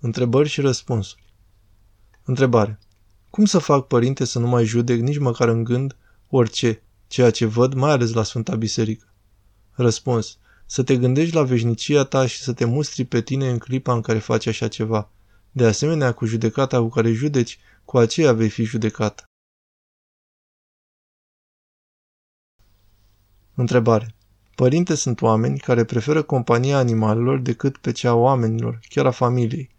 Întrebări și răspunsuri. Întrebare. Cum să fac, părinte, să nu mai judec nici măcar în gând orice, ceea ce văd, mai ales la Sfânta Biserică? Răspuns. Să te gândești la veșnicia ta și să te mustri pe tine în clipa în care faci așa ceva. De asemenea, cu judecata cu care judeci, cu aceea vei fi judecat. Întrebare. Părinte, sunt oameni care preferă compania animalelor decât pe cea a oamenilor, chiar a familiei.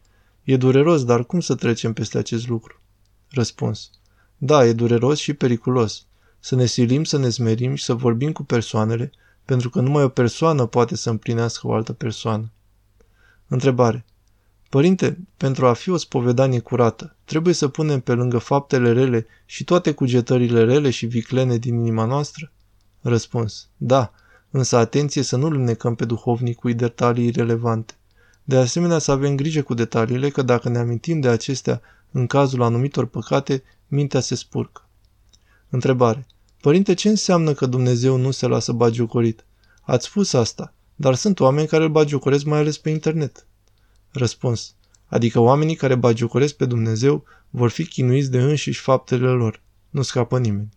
E dureros, dar cum să trecem peste acest lucru? Răspuns. Da, e dureros și periculos. Să ne silim să ne smerim și să vorbim cu persoanele, pentru că numai o persoană poate să împlinească o altă persoană. Întrebare. Părinte, pentru a fi o spovedanie curată, trebuie să punem pe lângă faptele rele și toate cugetările rele și viclene din inima noastră? Răspuns. Da, însă atenție să nu-l necăm pe duhovnic cu detalii irelevante. De asemenea, să avem grijă cu detaliile, că dacă ne amintim de acestea în cazul anumitor păcate, mintea se spurcă. Întrebare. Părinte, ce înseamnă că Dumnezeu nu se lasă bagiocorit? Ați spus asta, dar sunt oameni care îl bagiocoresc mai ales pe internet. Răspuns. Adică oamenii care bagiocoresc pe Dumnezeu vor fi chinuiți de înșiși faptele lor. Nu scapă nimeni.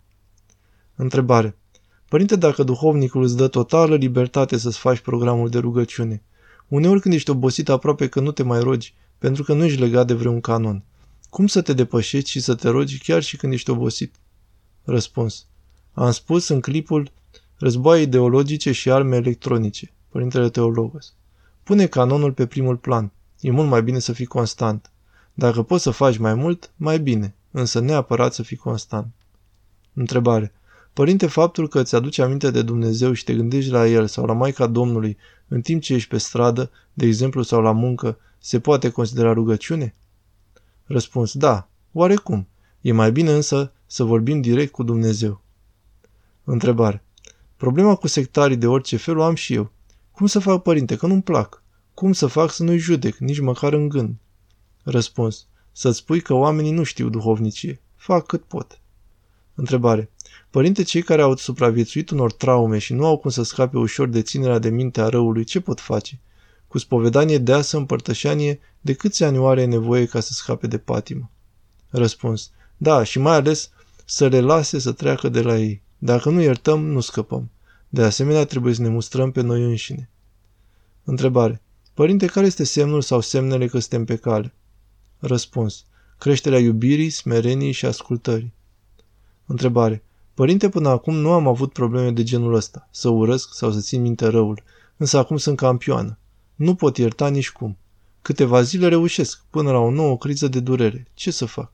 Întrebare. Părinte, dacă duhovnicul îți dă totală libertate să-ți faci programul de rugăciune, uneori când ești obosit aproape că nu te mai rogi, pentru că nu ești legat de vreun canon, cum să te depășești și să te rogi chiar și când ești obosit? Răspuns. Am spus în clipul Războaie ideologice și arme electronice, Părintele Teologos. Pune canonul pe primul plan. E mult mai bine să fii constant. Dacă poți să faci mai mult, mai bine, însă neapărat să fii constant. Întrebare. Părinte, faptul că îți aduce aminte de Dumnezeu și te gândești la El sau la Maica Domnului în timp ce ești pe stradă, de exemplu, sau la muncă, se poate considera rugăciune? Răspuns, da, oarecum. E mai bine însă să vorbim direct cu Dumnezeu. Întrebare. Problema cu sectarii de orice fel o am și eu. Cum să fac, părinte, că nu-mi plac? Cum să fac să nu-i judec, nici măcar în gând? Răspuns. Să-ți spui că oamenii nu știu duhovnicie. Fac cât pot. Întrebare. Părinte, cei care au supraviețuit unor traume și nu au cum să scape ușor de ținerea de minte a răului, ce pot face? Cu spovedanie deasă împărtășanie, de câți ani oare e nevoie ca să scape de patimă? Răspuns. Da, și mai ales să le lase să treacă de la ei. Dacă nu iertăm, nu scăpăm. De asemenea, trebuie să ne mustrăm pe noi înșine. Întrebare. Părinte, care este semnul sau semnele că suntem pe cale? Răspuns. Creșterea iubirii, smereniei și ascultării. Întrebare. Părinte, până acum nu am avut probleme de genul ăsta, să urăsc sau să țin minte răul, însă acum sunt campioană. Nu pot ierta nici cum. Câteva zile reușesc, până la o nouă criză de durere. Ce să fac?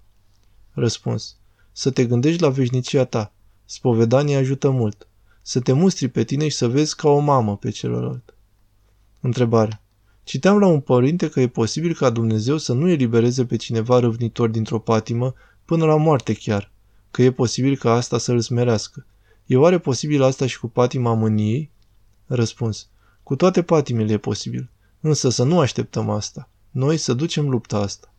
Răspuns. Să te gândești la veșnicia ta. Spovedania ajută mult. Să te mustri pe tine și să vezi ca o mamă pe celălalt. Întrebare. Citeam la un părinte că e posibil ca Dumnezeu să nu elibereze pe cineva răvnitor dintr-o patimă până la moarte chiar, că e posibil ca asta să-l smerească. E oare posibil asta și cu patima mâniei? Răspuns. Cu toate patimile e posibil. Însă să nu așteptăm asta. Noi să ducem lupta asta.